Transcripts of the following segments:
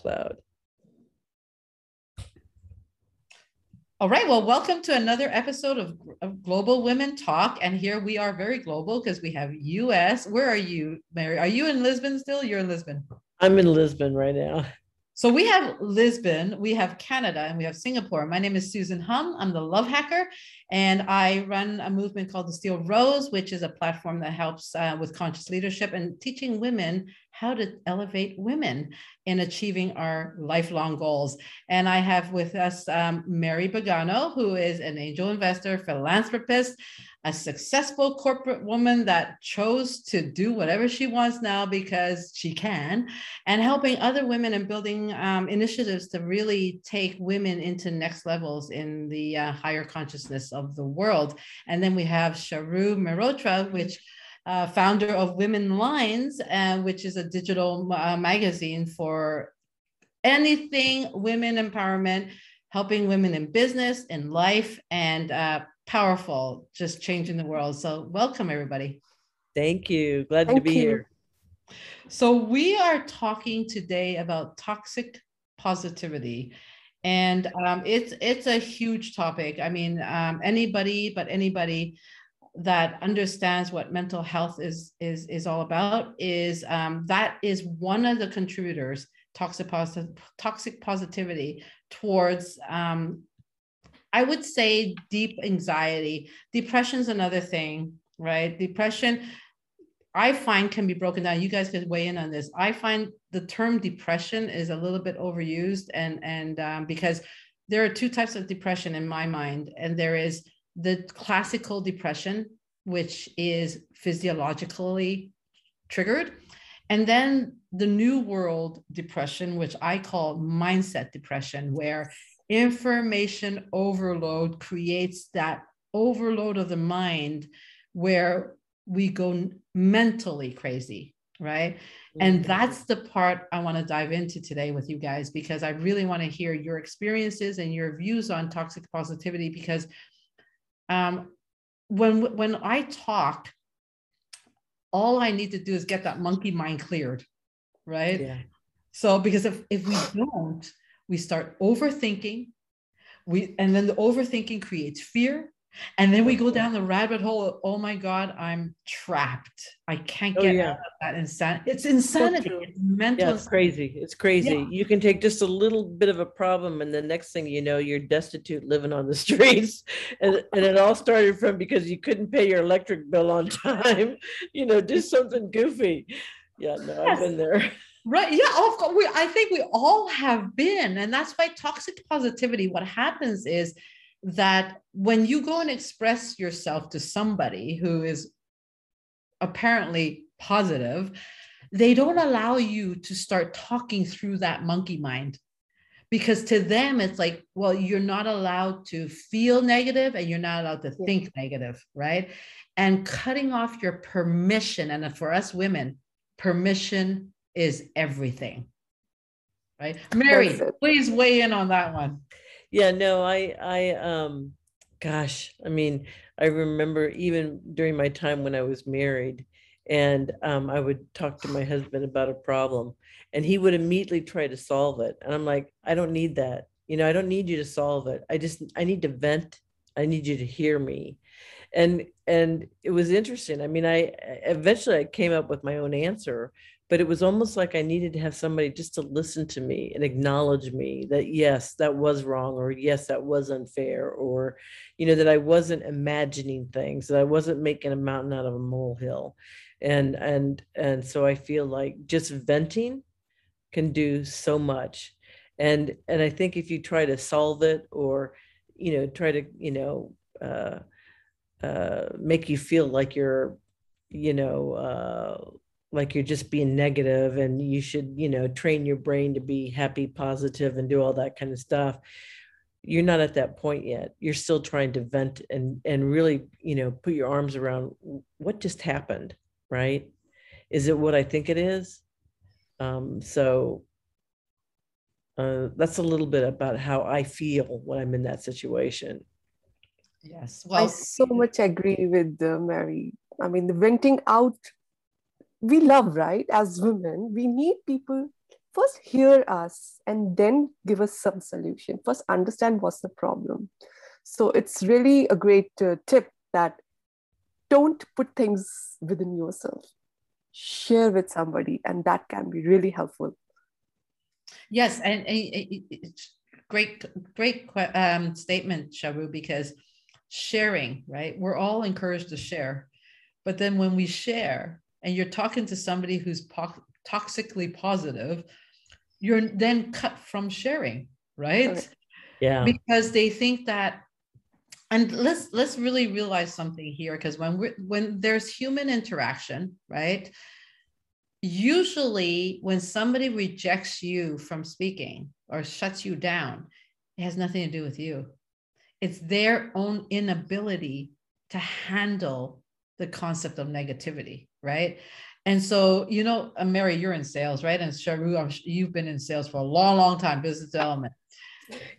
cloud. All right. Well, welcome to another episode of, of, Global Women Talk. And here we are very global because we have US. Where are you, Mary? Are you in Lisbon still? You're in Lisbon. I'm in Lisbon right now. So we have Lisbon, we have Canada, and we have Singapore. My name is Susan Hum. I'm the Love Hacker, and I run a movement called the Steel Rose, which is a platform that helps uh, with conscious leadership and teaching women how to elevate women in achieving our lifelong goals. And I have with us um, Mary Bogano, who is an angel investor, philanthropist, a successful corporate woman that chose to do whatever she wants now because she can, and helping other women and building um, initiatives to really take women into next levels in the uh, higher consciousness of the world. And then we have Sharu Mehrotra, which uh, founder of Women Lines, uh, which is a digital uh, magazine for anything women empowerment, helping women in business, in life, and uh, powerful, just changing the world. So, welcome everybody. Thank you. Glad Thank to be you. here. So, we are talking today about toxic positivity. And um, it's it's a huge topic. I mean, um, anybody but anybody that understands what mental health is is is all about is um, that is one of the contributors toxic positive toxic positivity towards um, I would say deep anxiety. Depression is another thing, right? Depression, I find can be broken down. You guys can weigh in on this. I find the term depression is a little bit overused, and and um, because there are two types of depression in my mind, and there is the classical depression, which is physiologically triggered, and then the new world depression, which I call mindset depression, where information overload creates that overload of the mind where we go mentally crazy right and mm-hmm. that's the part i want to dive into today with you guys because i really want to hear your experiences and your views on toxic positivity because um, when when i talk all i need to do is get that monkey mind cleared right yeah. so because if, if we don't we start overthinking. We and then the overthinking creates fear. And then we go down the rabbit hole of, oh my god i'm trapped. I can't oh, get oh, yeah. out of that insanity it's insanity. So it's mental yeah, it's crazy. It's crazy. Yeah. you can take just a little bit of a problem and the next thing you know you're destitute living on the streets. And, and it all started from because you couldn't pay your electric bill on time. You know do something goofy. Yeah no yes. i've been there Right. Yeah. Of course. We, I think we all have been. And that's why toxic positivity, what happens is that when you go and express yourself to somebody who is apparently positive, they don't allow you to start talking through that monkey mind. Because to them, it's like, well, you're not allowed to feel negative and you're not allowed to think negative, right? And cutting off your permission. And for us women, permission is everything. Right? Mary, please weigh in on that one. Yeah, no, I I um gosh, I mean, I remember even during my time when I was married and um, I would talk to my husband about a problem and he would immediately try to solve it. And I'm like, I don't need that. You know, I don't need you to solve it. I just I need to vent. I need you to hear me. And and it was interesting. I mean, I eventually I came up with my own answer, but it was almost like I needed to have somebody just to listen to me and acknowledge me that yes, that was wrong, or yes, that was unfair, or you know that I wasn't imagining things, that I wasn't making a mountain out of a molehill, and and and so I feel like just venting can do so much, and and I think if you try to solve it or you know try to you know uh, uh, make you feel like you're you know uh, like you're just being negative and you should you know train your brain to be happy positive and do all that kind of stuff. You're not at that point yet. You're still trying to vent and and really you know put your arms around what just happened? Right? Is it what i think it is? Um, so uh, that's a little bit about how i feel when i'm in that situation. Yes. Well i so much agree with uh, mary. I mean the venting out we love, right? As women, we need people first hear us and then give us some solution. First understand what's the problem. So it's really a great uh, tip that don't put things within yourself. Share with somebody, and that can be really helpful. Yes, and, and great, great um, statement, Sharu, because sharing, right? We're all encouraged to share. But then when we share and you're talking to somebody who's po- toxically positive, you're then cut from sharing, right? Yeah. Because they think that and let's let's really realize something here because when we when there's human interaction, right? Usually when somebody rejects you from speaking or shuts you down, it has nothing to do with you it's their own inability to handle the concept of negativity, right? And so, you know, uh, Mary, you're in sales, right? And Sharu, you've been in sales for a long, long time, business development.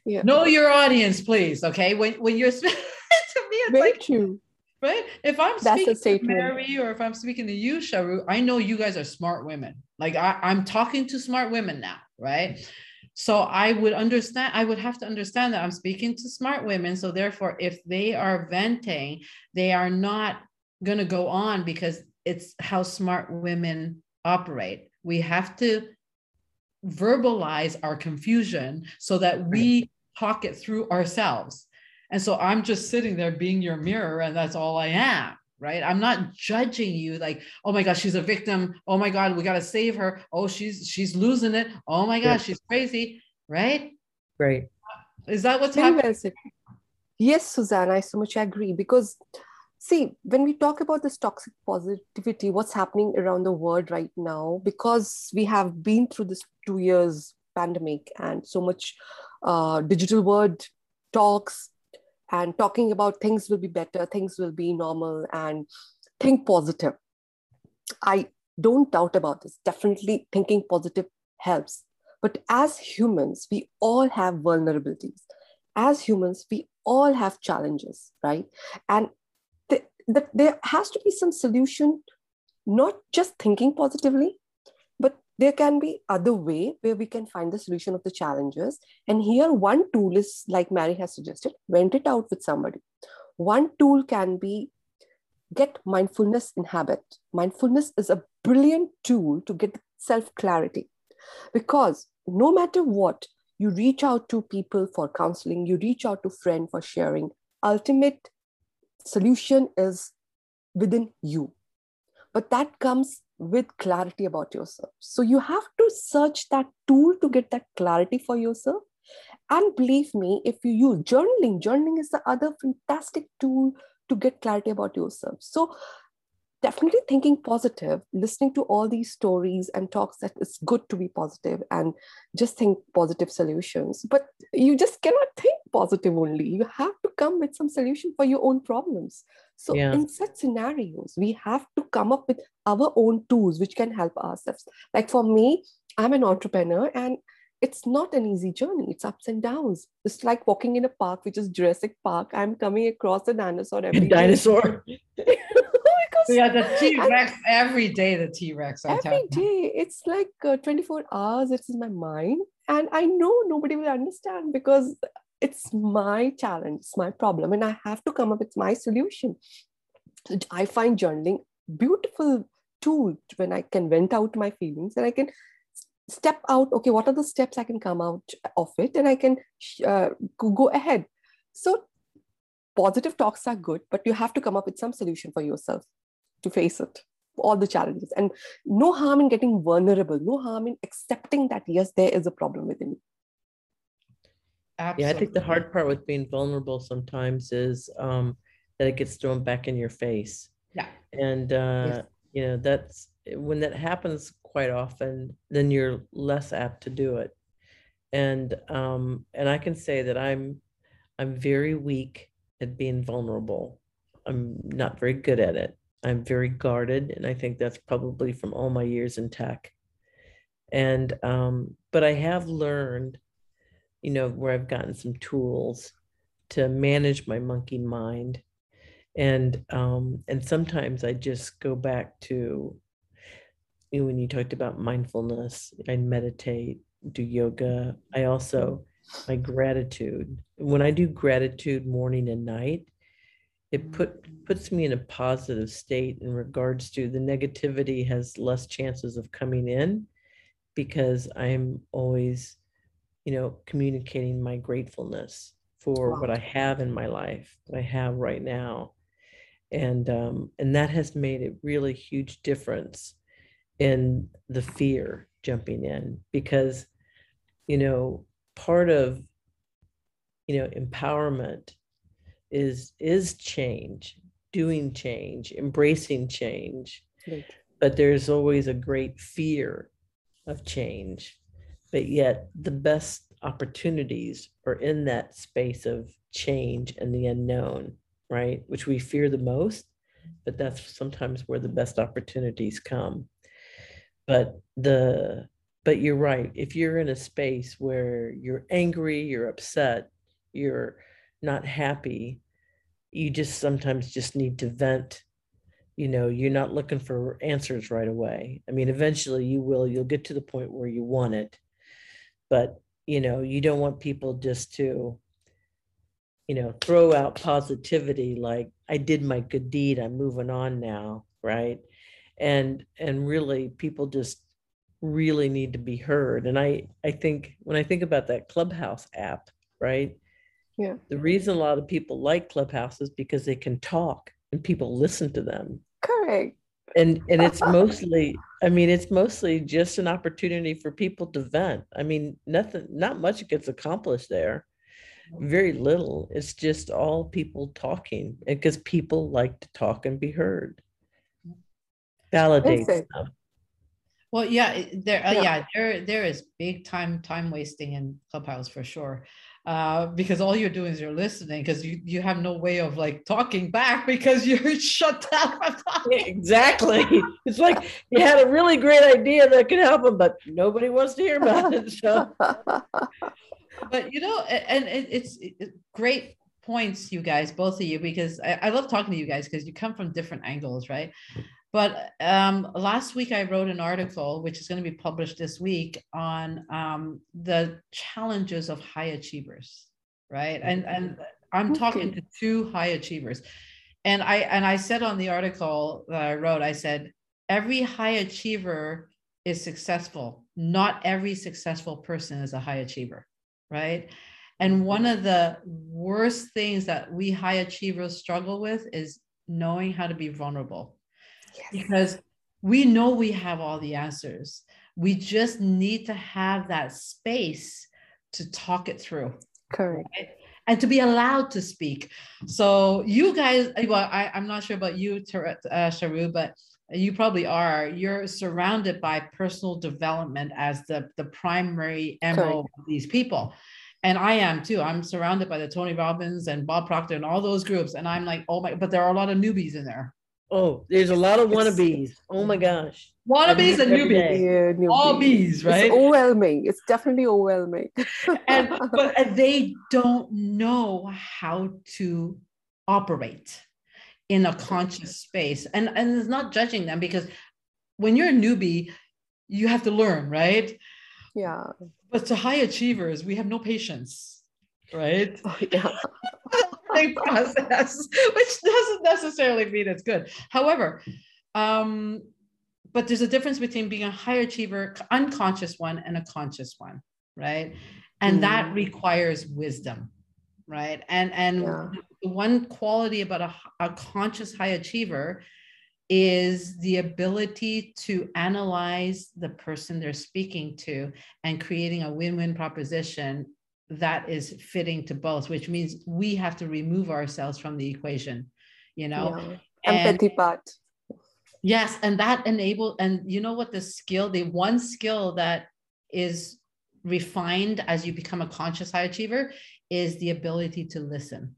Yeah. Know your audience, please. Okay. When when you're to me, it's Very like true. Right. If I'm That's speaking to Mary or if I'm speaking to you, Sharu, I know you guys are smart women. Like I, I'm talking to smart women now, right? So I would understand, I would have to understand that I'm speaking to smart women. So therefore, if they are venting, they are not going to go on because it's how smart women operate. We have to verbalize our confusion so that we talk it through ourselves. And so I'm just sitting there being your mirror, and that's all I am right? I'm not judging you like oh my gosh she's a victim. Oh my god we got to save her. Oh she's she's losing it. Oh my gosh she's crazy right? Right. Is that what's Very happening? well yes suzanne i so much agree because see when we talk about this toxic positivity what's happening around the world right now because we have been through this two years pandemic and so much uh, digital world talks and talking about things will be better, things will be normal, and think positive. I don't doubt about this. Definitely thinking positive helps. But as humans, we all have vulnerabilities. As humans, we all have challenges, right? And th- th- there has to be some solution, not just thinking positively, but there can be other way where we can find the solution of the challenges. And here one tool is like mary has suggested vent it out with somebody. One tool can be get mindfulness in habit. Mindfulness is a brilliant tool to get self clarity because no matter what you reach out to people for counseling you reach out to friend for sharing. Ultimate solution is within you but that comes with clarity about yourself. So you have to search that tool to get that clarity for yourself. And believe me, if you use journaling, journaling is the other fantastic tool to get clarity about yourself. So definitely thinking positive, listening to all these stories and talks that it's good to be positive and just think positive solutions. But you just cannot think positive only. You have to come with some solution for your own problems. So yeah. in such scenarios, we have to come up with our own tools which can help ourselves. Like for me, I'm an entrepreneur and it's not an easy journey. It's ups and downs. It's like walking in a park, which is Jurassic Park. I'm coming across a dinosaur every dinosaur. So yeah, the T Rex every day. The T Rex. I tell you. Every day, it's like uh, 24 hours. It's in my mind, and I know nobody will understand because it's my challenge, it's my problem, and I have to come up with my solution. I find journaling beautiful tool when I can vent out my feelings and I can step out. Okay, what are the steps I can come out of it, and I can uh, go ahead. So positive talks are good, but you have to come up with some solution for yourself to face it all the challenges and no harm in getting vulnerable no harm in accepting that yes there is a problem within you Absolutely. yeah i think the hard part with being vulnerable sometimes is um, that it gets thrown back in your face yeah and uh, yes. you know that's when that happens quite often then you're less apt to do it and um and i can say that i'm i'm very weak at being vulnerable i'm not very good at it I'm very guarded, and I think that's probably from all my years in tech. And um, but I have learned, you know, where I've gotten some tools to manage my monkey mind, and um, and sometimes I just go back to you know, when you talked about mindfulness, I meditate, do yoga. I also my gratitude. When I do gratitude morning and night, it put puts me in a positive state in regards to the negativity has less chances of coming in because I'm always, you know, communicating my gratefulness for what I have in my life, what I have right now. And um, and that has made a really huge difference in the fear jumping in because you know part of you know empowerment is is change doing change embracing change right. but there's always a great fear of change but yet the best opportunities are in that space of change and the unknown right? Which we fear the most but that's sometimes where the best opportunities come. But the but you're right. If you're in a space where you're angry you're upset you're not happy you just sometimes just need to vent. You know you're not looking for answers right away. I mean eventually you will. You'll get to the point where you want it but you know you don't want people just to you know throw out positivity like i did my good deed i'm moving on now right? And and really people just really need to be heard. And i i think when i think about that clubhouse app right? Yeah. The reason a lot of people like clubhouse is because they can talk and people listen to them. Correct and and it's mostly i mean it's mostly just an opportunity for people to vent. I mean nothing not much gets accomplished there. Very little. It's just all people talking because people like to talk and be heard. Validate them well, yeah, there, uh, yeah. yeah, there, there is big time time wasting in Clubhouse for sure, uh, because all you're doing is you're listening because you you have no way of like talking back because you're shut down. exactly. It's like you had a really great idea that could help them, but nobody wants to hear about it. So, but you know, and it's great points, you guys, both of you, because I, I love talking to you guys because you come from different angles, right? But um, last week I wrote an article, which is going to be published this week, on um, the challenges of high achievers, right? And and I'm talking to two high achievers, and I and I said on the article that I wrote, I said every high achiever is successful. Not every successful person is a high achiever, right? And one of the worst things that we high achievers struggle with is knowing how to be vulnerable yes. because we know we have all the answers. We just need to have that space to talk it through. Correct. Right? And to be allowed to speak. So, you guys, well, I, I'm not sure about you, uh, Sharu, but you probably are. You're surrounded by personal development as the, the primary MO Correct. of these people and I am too. I'm surrounded by the Tony Robbins and Bob Proctor and all those groups, and I'm like, oh my! But there are a lot of newbies in there. Oh, there's a lot of wannabes. Oh my gosh. Wannabes and newbies. Yeah, newbies. All bees, right? It's overwhelming. It's definitely overwhelming. and but they don't know how to operate in a conscious space. And and it's not judging them because when you're a newbie, you have to learn, right? Yeah. But to high achievers, we have no patience, right? Oh, yeah learning process, which doesn't necessarily mean it's good. However, um, but there's a difference between being a high achiever, unconscious one, and a conscious one, right? And mm. that requires wisdom, right? And and yeah. one quality about a, a conscious high achiever is the ability to analyze the person they're speaking to and creating a win-win proposition that is fitting to both, which means we have to remove ourselves from the equation, you know. Yeah. Empathy part. Yes, and that enable and you know what the skill, the one skill that is refined as you become a conscious high achiever is the ability to listen.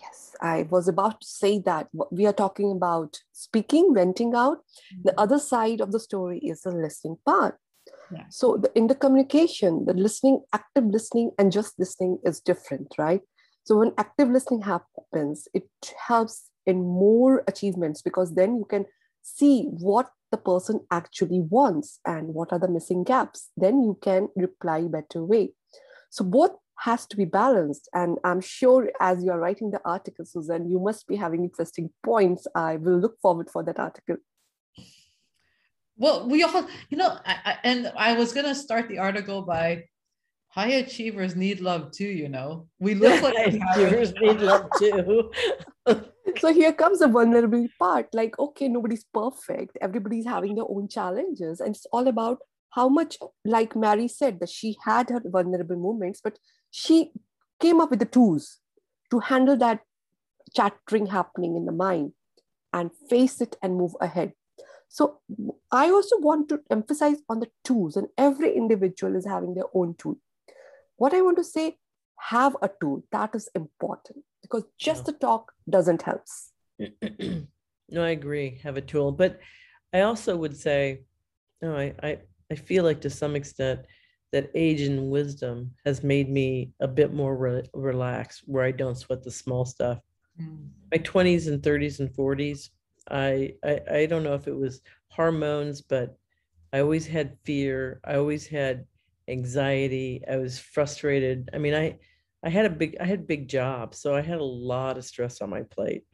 Yes, I was about to say that we are talking about speaking, venting out. Mm-hmm. The other side of the story is the listening part. So the, in the communication, the listening, active listening, and just listening is different, right? So when active listening happens, it helps in more achievements because then you can see what the person actually wants and what are the missing gaps. Then you can reply better way. So both has to be balanced. And i'm sure as you're writing the article susan you must be having interesting points. I will look forward for that article well we all you know I, I, and i was going to start the article by high achievers need love too you know? We look like achievers need love too. So here comes the vulnerable part like okay nobody's perfect. Everybody's having their own challenges. And it's all about how much like mary said that she had her vulnerable moments but she came up with the tools to handle that chattering happening in the mind and face it and move ahead so i also want to emphasize on the tools and every individual is having their own tool. What i want to say have a tool. That is important because just yeah. the talk doesn't help. No i agree have a tool. But i also would say no I, I i feel like to some extent that age and wisdom has made me a bit more re- relaxed where i don't sweat the small stuff. Mm. my 20s and 30s and 40s I, I i don't know if it was hormones but i always had fear. I always had anxiety. I was frustrated. I mean i i had a big i had big job so i had a lot of stress on my plate.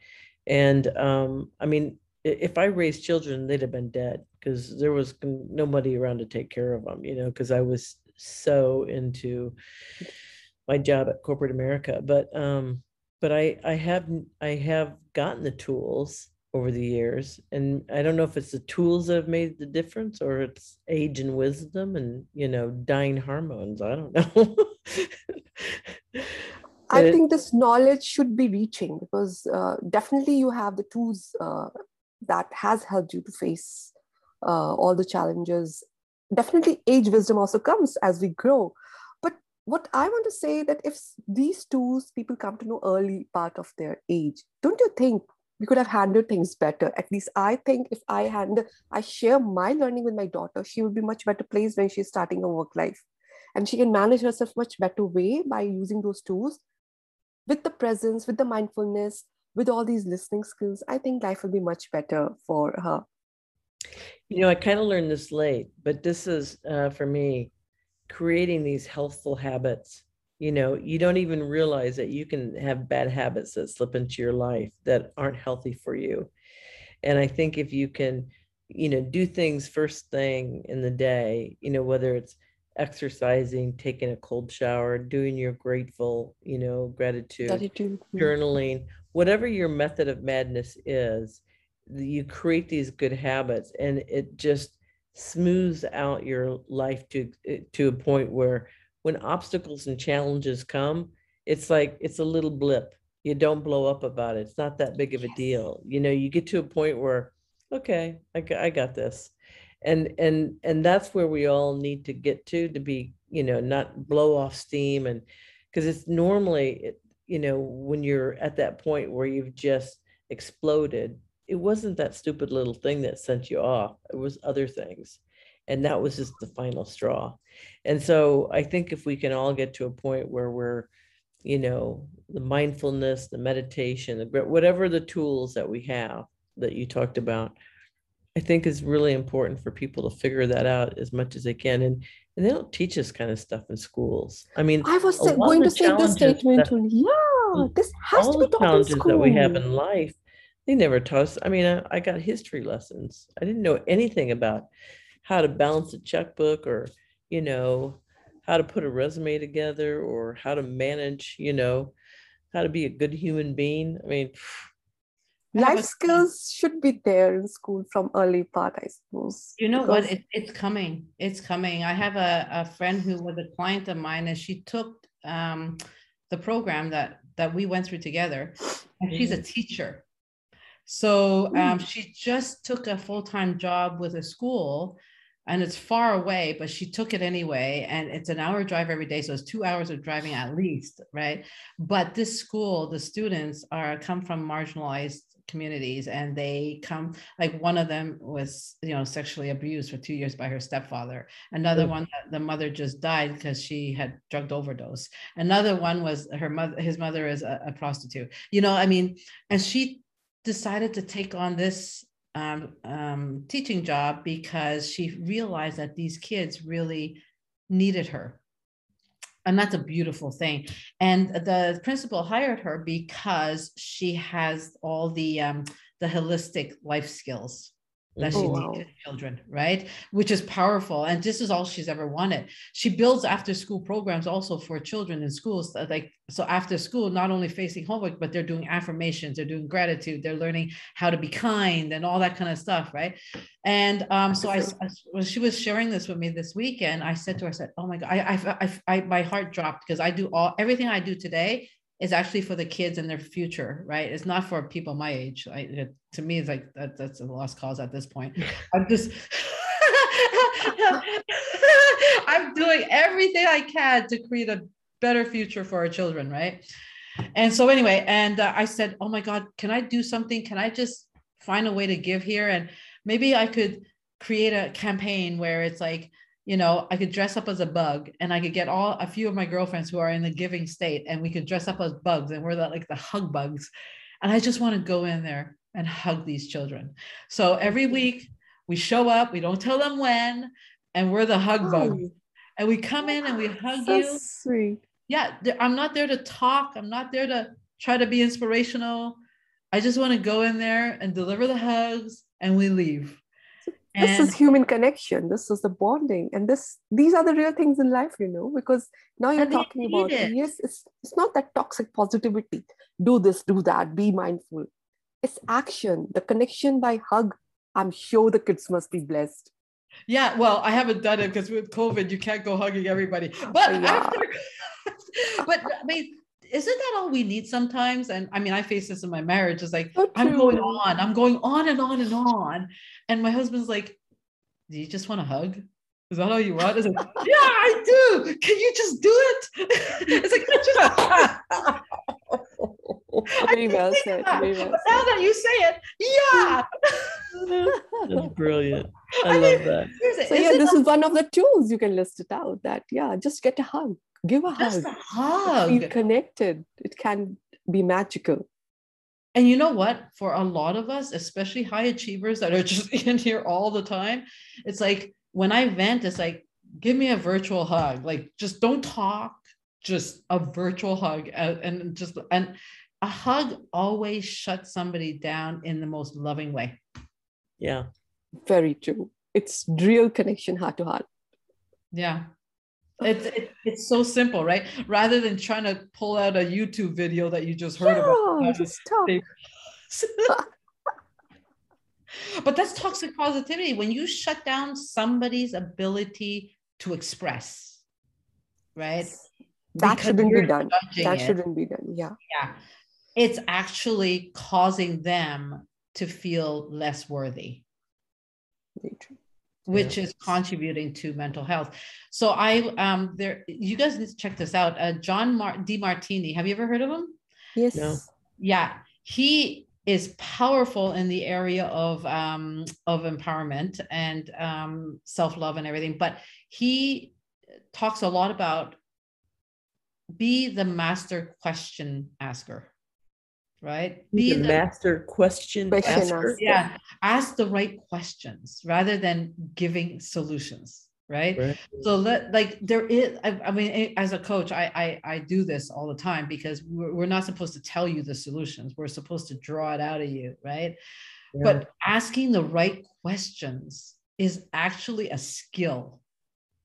And um i mean if i raised children they'd have been dead because there was nobody around to take care of them you know because i was so into my job at corporate america. But um but i i have i have gotten the tools over the years. And I don't know if it's the tools that have made the difference or it's age and wisdom and, you know, dying hormones. I don't know. I think this knowledge should be reaching because uh, definitely you have the tools uh, that has helped you to face uh, all the challenges. Definitely age wisdom also comes as we grow. But what I want to say that if these tools people come to know early part of their age, don't you think we could have handled things better. At least I think if I hand, I share my learning with my daughter, she will be much better placed when she's starting her work life. And she can manage herself much better way by using those tools with the presence, with the mindfulness, with all these listening skills. I think life will be much better for her. You know, I kind of learned this late, but this is uh, for me creating these healthful habits you know you don't even realize that you can have bad habits that slip into your life that aren't healthy for you and i think if you can you know do things first thing in the day you know whether it's exercising taking a cold shower doing your grateful you know gratitude, gratitude. journaling whatever your method of madness is you create these good habits and it just smooths out your life to eh, to a point where when obstacles and challenges come, it's like it's a little blip. You don't blow up about it. It's not that big of a deal. You know, you get to a point where, okay, I got, I got this. And and and that's where we all need to get to to be, you know, not blow off steam and because it's normally it, you know, when you're at that point where you've just exploded, it wasn't that stupid little thing that sent you off. It was other things and that was just the final straw and so i think if we can all get to a point where we're you know the mindfulness the meditation the whatever the tools that we have that you talked about i think is really important for people to figure that out as much as they can. And and they don't teach this kind of stuff in schools. I mean i was going to say this statement that, yeah this has to be taught challenges in school. that we have in life they never taught us. I mean I, I got history lessons. I didn't know anything about how to balance a checkbook or, you know, how to put a resume together or how to manage, you know, how to be a good human being. I mean, life skills should be there in school from early part, I suppose. You know what? It, it's coming. It's coming. I have a, a friend who was a client of mine and she took um, the program that that we went through together and she's a mm-hmm. teacher so um, she just took a full-time job with a school and it's far away, but she took it anyway. And it's an hour drive every day. So it's two hours of driving at least, right? But this school, the students are come from marginalized communities and they come like one of them was you know sexually abused for two years by her stepfather another mm. one the mother just died because she had drug overdose another one was her mother his mother is a, a prostitute you know i mean and she decided to take on this um, um, teaching job because she realized that these kids really needed her. And that's a beautiful thing. And the principal hired her because she has all the um, the holistic life skills that she Oh, wow. teaches children, right? Which is powerful. And this is all she's ever wanted. She builds after school programs also for children in schools. Like, so after school, not only facing homework, but they're doing affirmations, they're doing gratitude, they're learning how to be kind and all that kind of stuff, right? And um, so I, I- when she was sharing this with me this weekend, I said to her, I said, Oh my God, I, I, I, I my heart dropped because I do all everything I do today is actually for the kids and their future, right? It's not for people my age. I, it- to me, it's like that, that's a lost cause at this point. I'm just, I'm doing everything I can to create a better future for our children, right? And so, anyway, and uh, I said, Oh my God, can I do something? Can I just find a way to give here? And maybe I could create a campaign where it's like, you know, I could dress up as a bug and I could get all a few of my girlfriends who are in the giving state and we could dress up as bugs and we're the, like the hug bugs. And I just want to go in there and hug these children. So every mm-hmm. week we show up, we don't tell them when, and we're the hug. Oh, And we come in and we hug so you. sweet. Yeah, I'm not there to talk. I'm not there to try to be inspirational. I just want to go in there and deliver the hugs and we leave. This is human connection. This is the bonding, and this these are the real things in life, you know. Because now you're talking about it. yes, it's it's not that toxic positivity. Do this, do that, be mindful. It's action, the connection by hug. I'm sure the kids must be blessed. Yeah, well, I haven't done it because with COVID, you can't go hugging everybody. But Yeah. after, but I mean, isn't that all we need sometimes? And I mean, I face this in my marriage. It's like So I'm going on, I'm going on and on and on, and my husband's like, "Do you just want a hug? Is that all you want?" It's like, "Yeah, I do. Can you just do it?" it's like I just. Very well think said. Very well but now that you say it, yeah. That's brilliant. I, I mean, love that. Seriously, So yeah, isn't this that is one of the tools you can list it out. That yeah, just get a hug, give a just hug, a hug? feel connected. It can be magical. And you know what? For a lot of us, especially high achievers that are just in here all the time, it's like when I vent, it's like, give me a virtual hug. Like, just don't talk, just a virtual hug. uh, And just, and a hug always shuts somebody down in the most loving way. Yeah. Very true. It's real connection, heart to heart. Yeah. It's, it, it's so simple, right? Rather than trying to pull out a YouTube video that you just heard about. Uh, just but that's toxic positivity when you shut down somebody's ability to express right That Because shouldn't be done. That it. shouldn't be done. Yeah. yeah it's actually causing them to feel less worthy Very true. Which is contributing to mental health so i um there you guys need to check this out uh, john Mar- Martini. have you ever heard of him Yes. No. yeah he is powerful in the area of um, of empowerment and um, self-love and everything but he talks a lot about be the master question asker right Be the master question, Question asker. asker. yeah ask the right questions rather than giving solutions right Right. so let like there is I, I mean as a coach I, I i do this all the time because we're, we're not supposed to tell you the solutions we're supposed to draw it out of you right Yeah. but asking the right questions is actually a skill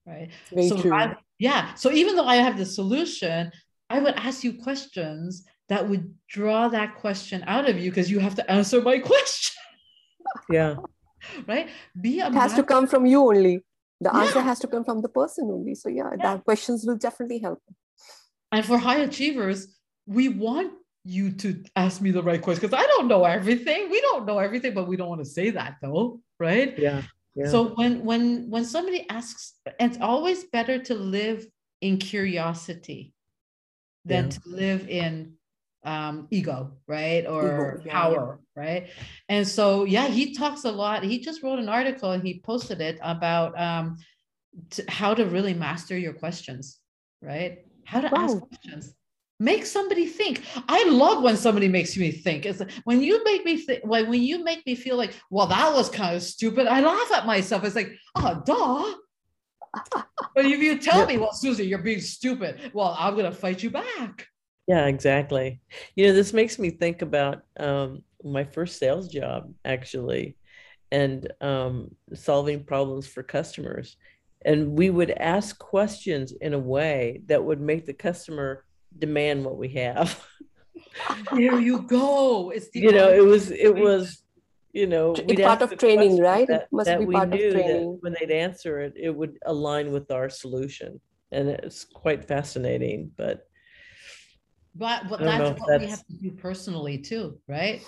right Very so. I- yeah so even though i have the solution i would ask you questions that would draw that question out of you because you have to answer my question yeah. right be a it has to come from you only. The answer Yeah. has to come from the person only. So yeah, that questions will definitely help. And for high achievers, we want you to ask me the right question because I don't know everything. We don't know everything, but we don't want to say that though, right? Yeah. Yeah. So when when when somebody asks, it's always better to live in curiosity than Yeah. to live in um, ego, right? Or yeah, power, right? And so yeah, he talks a lot. He just wrote an article and he posted it about um, how to really master your questions, right? How to ask questions. make somebody think i love when somebody makes me think it's when you make me think when, when you make me feel like well that was kind of stupid i laugh at myself it's like oh duh but if you tell me well susie you're being stupid well i'm going to fight you back yeah exactly. You know this makes me think about um, my first sales job actually and um, solving problems for customers and we would ask questions in a way that would make the customer demand what we have. There you go. It's you know it was it was you know part of training right? that, it must that be we part knew of training. that when they'd answer it it would align with our solution and it's quite fascinating but but, but that's what we have to do personally too right?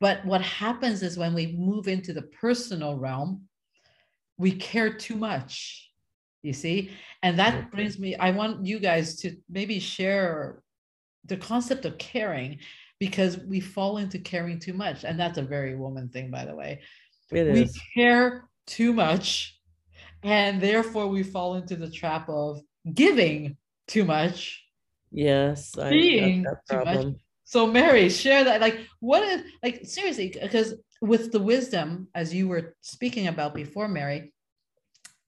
But what happens is when we move into the personal realm we care too much you see? And that brings me i want you guys to maybe share the concept of caring because we fall into caring too much. And that's a very woman thing by the way. It we is. care too much and therefore we fall into the trap of giving too much yes i got that problem. So mary share that like what is like seriously because with the wisdom as you were speaking about before mary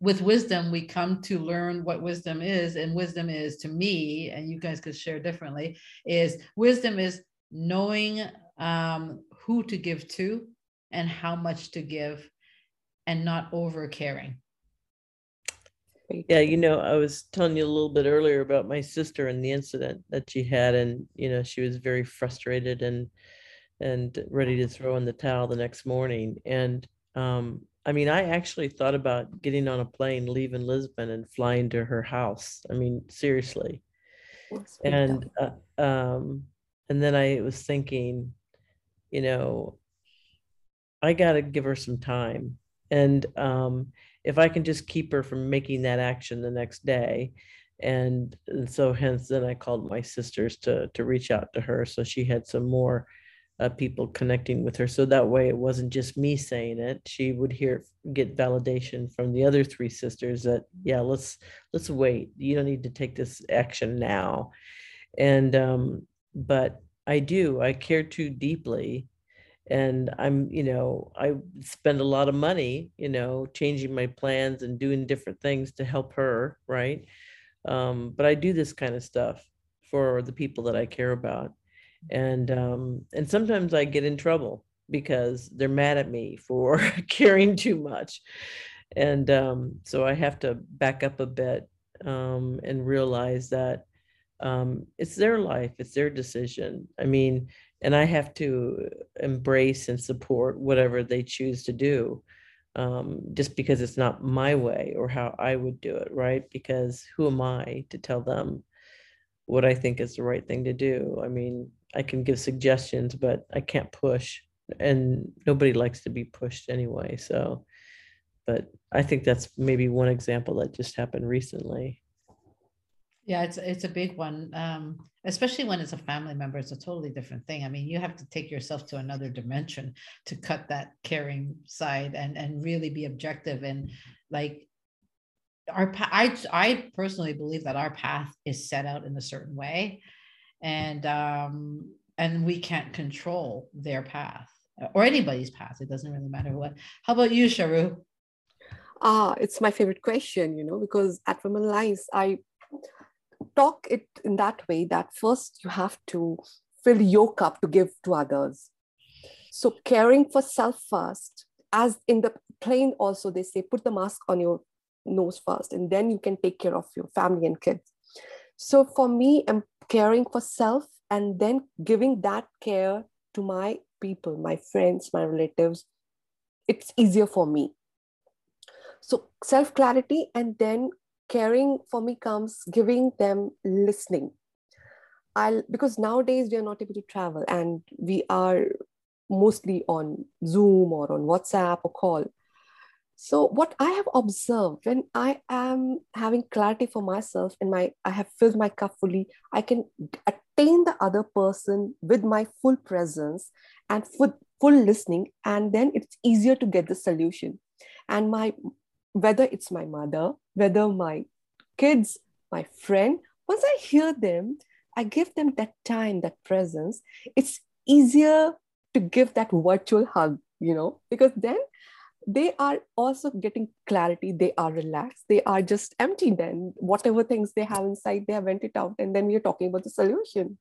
with wisdom we come to learn what wisdom is and wisdom is to me and you guys could share differently is wisdom is knowing um, who to give to and how much to give and not over caring Yeah, you know, I was telling you a little bit earlier about my sister and the incident that she had, and you know, she was very frustrated and and ready to throw in the towel the next morning. And um, I mean, I actually thought about getting on a plane, leaving Lisbon, and flying to her house. I mean, seriously. And uh, um, and then I was thinking, you know, I got to give her some time. And um, if I can just keep her from making that action the next day. And, and so hence then I called my sisters to to reach out to her so she had some more uh, people connecting with her. So that way it wasn't just me saying it. She would hear get validation from the other three sisters that yeah, let's let's wait. You don't need to take this action now. And um, but I do, I care too deeply and i'm you know i spend a lot of money you know changing my plans and doing different things to help her right? Um, but i do this kind of stuff for the people that i care about and um, and sometimes i get in trouble because they're mad at me for caring too much and um, so i have to back up a bit um, and realize that um, it's their life it's their decision. I mean and I have to embrace and support whatever they choose to do, um, just because it's not my way or how I would do it, right? Because who am I to tell them what I think is the right thing to do? I mean, I can give suggestions, but I can't push, and nobody likes to be pushed anyway. So, but I think that's maybe one example that just happened recently. Yeah, it's it's a big one, um, especially when it's a family member. It's a totally different thing. I mean, you have to take yourself to another dimension to cut that caring side and and really be objective and like our I I personally believe that our path is set out in a certain way, and um, and we can't control their path or anybody's path. It doesn't really matter what. How about you, Sharu? Ah, it's my favorite question, you know, because at Women Lines, I talk it in that way that first you have to fill your cup to give to others. So caring for self first, as in the plane also they say, put the mask on your nose first, and then you can take care of your family and kids. So for me, I'm caring for self and then giving that care to my people, my friends, my relatives. It's easier for me. So self clarity and then caring for me comes giving them listening. I'll because nowadays we are not able to travel and we are mostly on Zoom or on WhatsApp or call. So what I have observed when I am having clarity for myself and my I have filled my cup fully, I can attain the other person with my full presence and full, full listening, and then it's easier to get the solution. And my whether it's my mother, whether my kids, my friend, once I hear them, I give them that time, that presence, it's easier to give that virtual hug, you know, because then they are also getting clarity. They are relaxed. They are just empty then. Whatever things they have inside, they have vent it out. And then we are talking about the solution.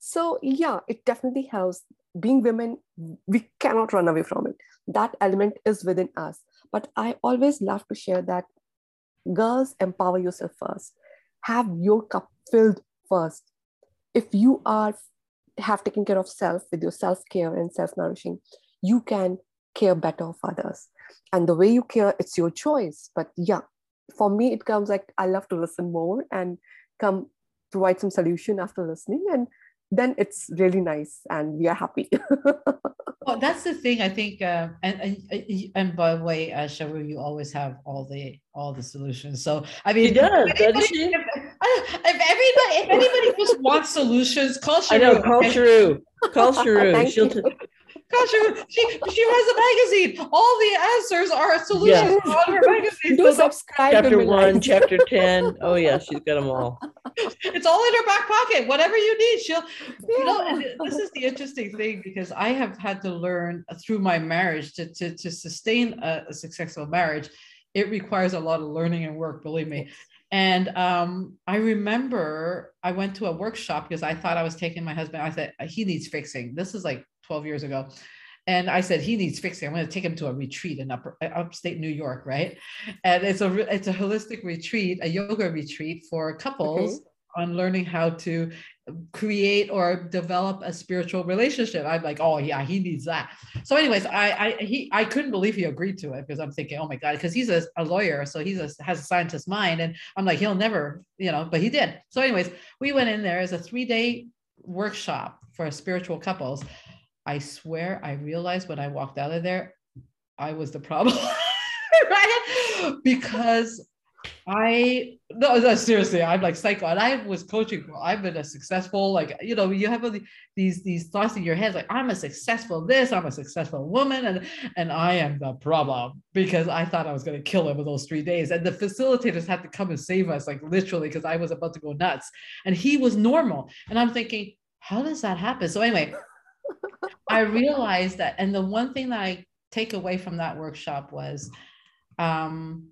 So, yeah, it definitely helps. Being women, we cannot run away from it. That element is within us. But I always love to share that girls, empower yourself first. Have your cup filled first. If you are have taken care of self with your self-care and self-nourishing, you can care better of others. And the way you care, it's your choice. But yeah, for me, it comes like I love to listen more and come provide some solution after listening. And then it's really nice and we are happy. well, that's the thing I think, uh, and, and and by the way, uh, Sharu, you always have all the all the solutions. So I mean, she does, if, anybody, if, if, everybody if anybody just wants solutions, call Sharu. I know, call Sharu. Call Sharu. She'll t- she, she has a magazine. All the answers are solutions yes. on her magazine. Do so subscribe. Chapter one, chapter ten. Oh yeah, she's got them all. It's all in her back pocket. Whatever you need, she'll. Yeah. You know, this is the interesting thing because I have had to learn through my marriage to to, to sustain a, a successful marriage. It requires a lot of learning and work. Believe me. And um, I remember I went to a workshop because I thought I was taking my husband. I said he needs fixing. This is like 12 years ago. And I said, he needs fixing. I'm going to take him to a retreat in upper, uh, upstate New York, right? And it's a it's a holistic retreat, a yoga retreat for couples okay. on learning how to create or develop a spiritual relationship. I'm like, oh yeah, he needs that. So, anyways, I I he I couldn't believe he agreed to it because I'm thinking, oh my god, because he's a, a lawyer, so he's a, has a scientist mind, and I'm like, he'll never, you know, but he did. So, anyways, we went in there as a three day workshop for spiritual couples I swear I realized when I walked out of there, I was the problem, right? Because I no, no, seriously, I'm like psycho, and I was coaching. I've been a successful, like you know, you have these these thoughts in your head, like I'm a successful this, I'm a successful woman, and and I am the problem because I thought I was going to kill him in those three days, and the facilitators had to come and save us, like literally, because I was about to go nuts, and he was normal, and I'm thinking, how does that happen? So anyway, I realized that, and the one thing that I take away from that workshop was um,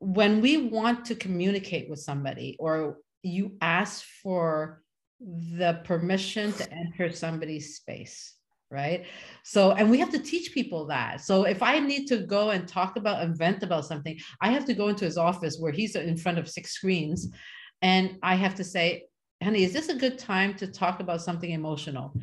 when we want to communicate with somebody or you ask for the permission to enter somebody's space right? So and we have to teach people that. So if i need to go and talk about and vent about something i have to go into his office where he's in front of six screens and i have to say honey is this a good time to talk about something emotional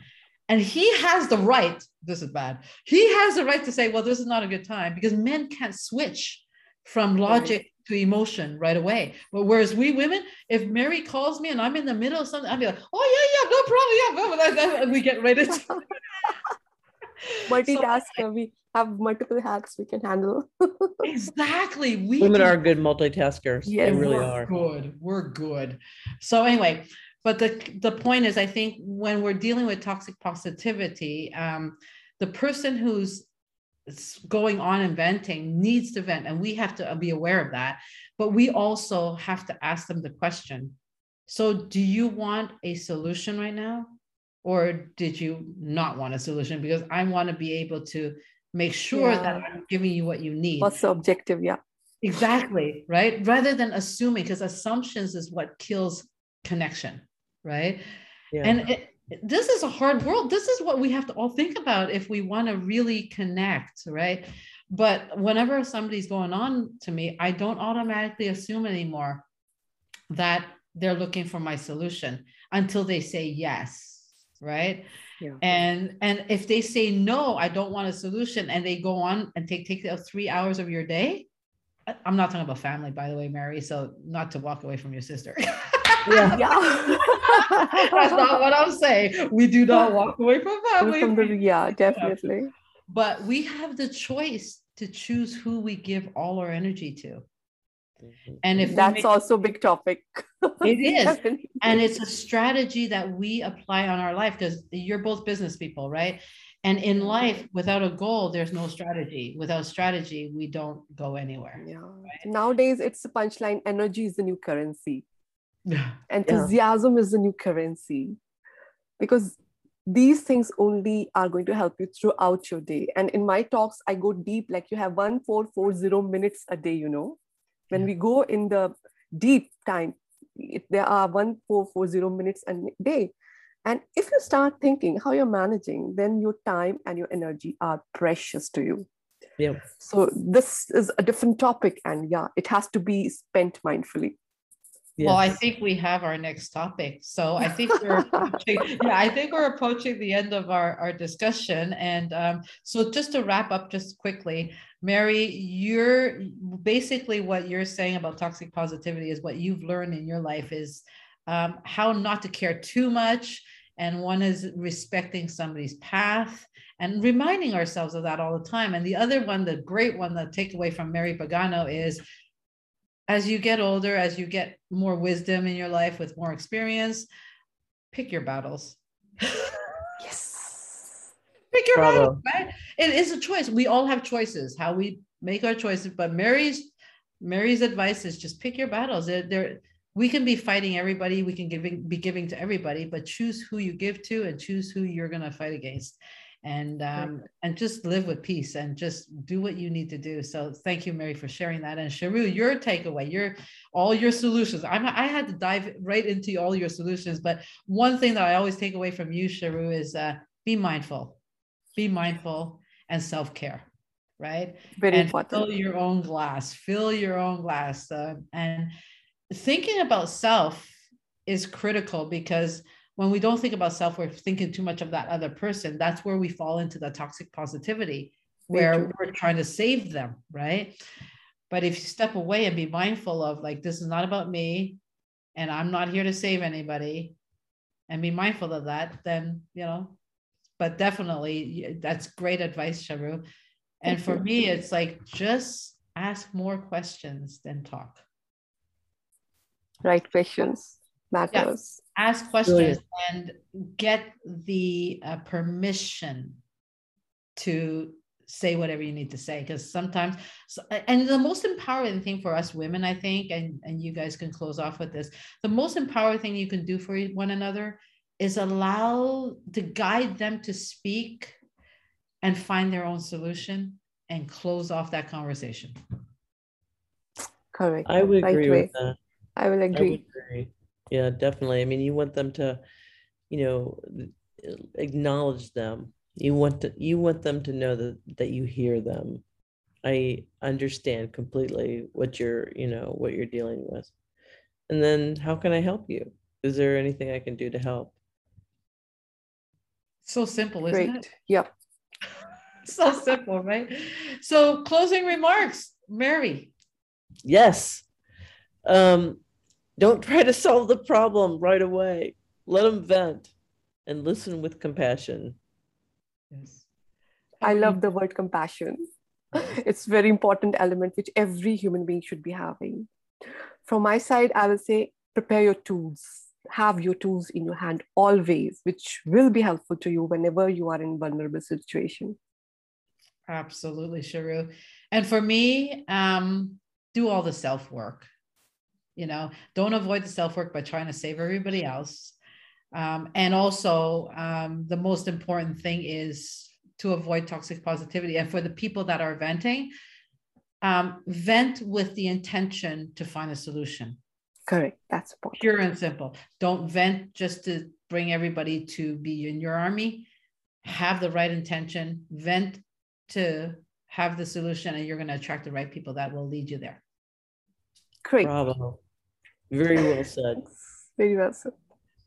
and he has the right, this is bad, he has the right to say, well, this is not a good time because men can't switch from logic right. to emotion right away. But whereas we women, if Mary calls me and I'm in the middle of something, I'll be like, oh, yeah, yeah, no problem. Yeah, and we get right into multitask so, we have multiple hats we can handle exactly we women are good multitaskers yes, they really we're are good we're good so anyway but the the point is i think when we're dealing with toxic positivity um, the person who's going on and venting needs to vent and we have to be aware of that. But we also have to ask them the question so do you want a solution right now? Or did you not want a solution? Because i want to be able to make sure yeah. that i'm giving you what you need. What's the objective? Yeah. Exactly right? Rather than assuming because assumptions is what kills connection right? Yeah. And it, this is a hard world. This is what we have to all think about if we want to really connect, right? But whenever somebody's going on to me, I don't automatically assume anymore that they're looking for my solution until they say yes, right? Yeah. And and if they say no, I don't want a solution, and they go on and take take three hours of your day. I'm not talking about family, by the way, Mary. So not to walk away from your sister. yeah. yeah. That's not what I'm saying. We do not walk away from family. From the, yeah, definitely. But we have the choice to choose who we give all our energy to. Mm-hmm. And if that's make, also a big topic, it is. and it's a strategy that we apply on our life because you're both business people, right? And in life, without a goal, there's no strategy. Without strategy, we don't go anywhere. Yeah. Right? Nowadays, it's a punchline energy is the new currency enthusiasm yeah. is the new currency. Because these things only are going to help you throughout your day. And in my talks i go deep like you have 1440 minutes a day you know? When yeah. we go in the deep time there are 1440 minutes a day. And if you start thinking how you're managing then your time and your energy are precious to you. Yeah. So this is a different topic and yeah it has to be spent mindfully Yes. Well, I think we have our next topic. So I think we're approaching, yeah, I think we're approaching the end of our, our discussion. And um, so just to wrap up just quickly, Mary, you're basically what you're saying about toxic positivity is what you've learned in your life is um, how not to care too much. And one is respecting somebody's path and reminding ourselves of that all the time. And the other one, the great one, the takeaway from Mary Pagano is as you get older, as you get more wisdom in your life with more experience, pick your battles. yes. Pick your Bravo. battles, right? It is a choice. We all have choices, how we make our choices. But Mary's Mary's advice is just pick your battles. They're, they're we can be fighting everybody, we can giving be giving to everybody, but choose who you give to and choose who you're gonna fight against and um, and just live with peace and just do what you need to do. So thank you, Mary, for sharing that. And Sharu, your takeaway, your all your solutions. I'm I had to dive right into all your solutions, but one thing that I always take away from you, Sharu, is uh, be mindful, be mindful, and self care. Right. Very and important. Fill your own glass. Fill your own glass. Uh, and thinking about self is critical because when we don't think about self, we're thinking too much of that other person. That's where we fall into the toxic positivity, where we're trying to save them, right? But if you step away and be mindful of like, this is not about me, and I'm not here to save anybody, and be mindful of that, then, you know, but definitely that's great advice, Sharu. And for me, it's like just ask more questions than talk. Right questions matters. Yeah. Ask questions and get the uh, permission to say whatever you need to say because sometimes and the most empowering thing for us women i think and and you guys can close off with this the most empowering thing you can do for one another is allow to guide them to speak and find their own solution and close off that conversation. Correct. I would agree right with that i will agree. I agree. yeah definitely. I mean you want them to you know acknowledge them. You want to you want them to know that that you hear them. I understand completely what you're you know what you're dealing with. And then how can i help you? Is there anything i can do to help? So simple isn't Great. it? Yep so simple right? So closing remarks. Mary. Yes. Um don't try to solve the problem right away. Let them vent and listen with compassion. Yes. I love the word compassion. It's very important element which every human being should be having. From my side, I will say prepare your tools. Have your tools in your hand always, which will be helpful to you whenever you are in vulnerable situation. Absolutely, Sharu. And for me, um, do all the self work you know don't avoid the self-work by trying to save everybody else. Um, and also um, the most important thing is to avoid toxic positivity. And for the people that are venting um, vent with the intention to find a solution. Correct. That's important. pure and simple. Don't vent just to bring everybody to be in your army. Have the right intention. Vent to have the solution and you're going to attract the right people that will lead you there. Great. Bravo. Very well said. Very well said.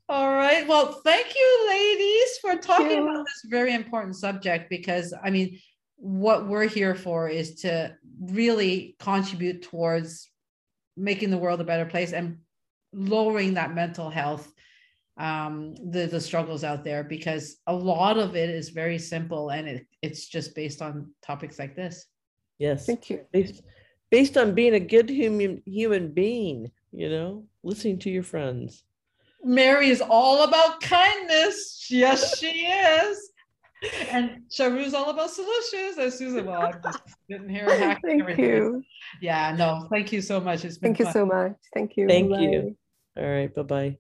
All right. Well, thank you, ladies, for talking about this very important subject because, I mean, what we're here for is to really contribute towards making the world a better place and lowering that mental health um the the struggles out there because a lot of it is very simple and it, it's just based on topics like this yes thank you based, based on being a good human human being you know, listening to your friends. Mary is all about kindness. Yes, she is. And Sharu's all about solutions. And Susan, well, I'm just sitting here hacking Thank everything. you. Yeah, no, thank you so much. It's been Thank fun. you so much. Thank you. Thank Bye. you. All right. Bye bye.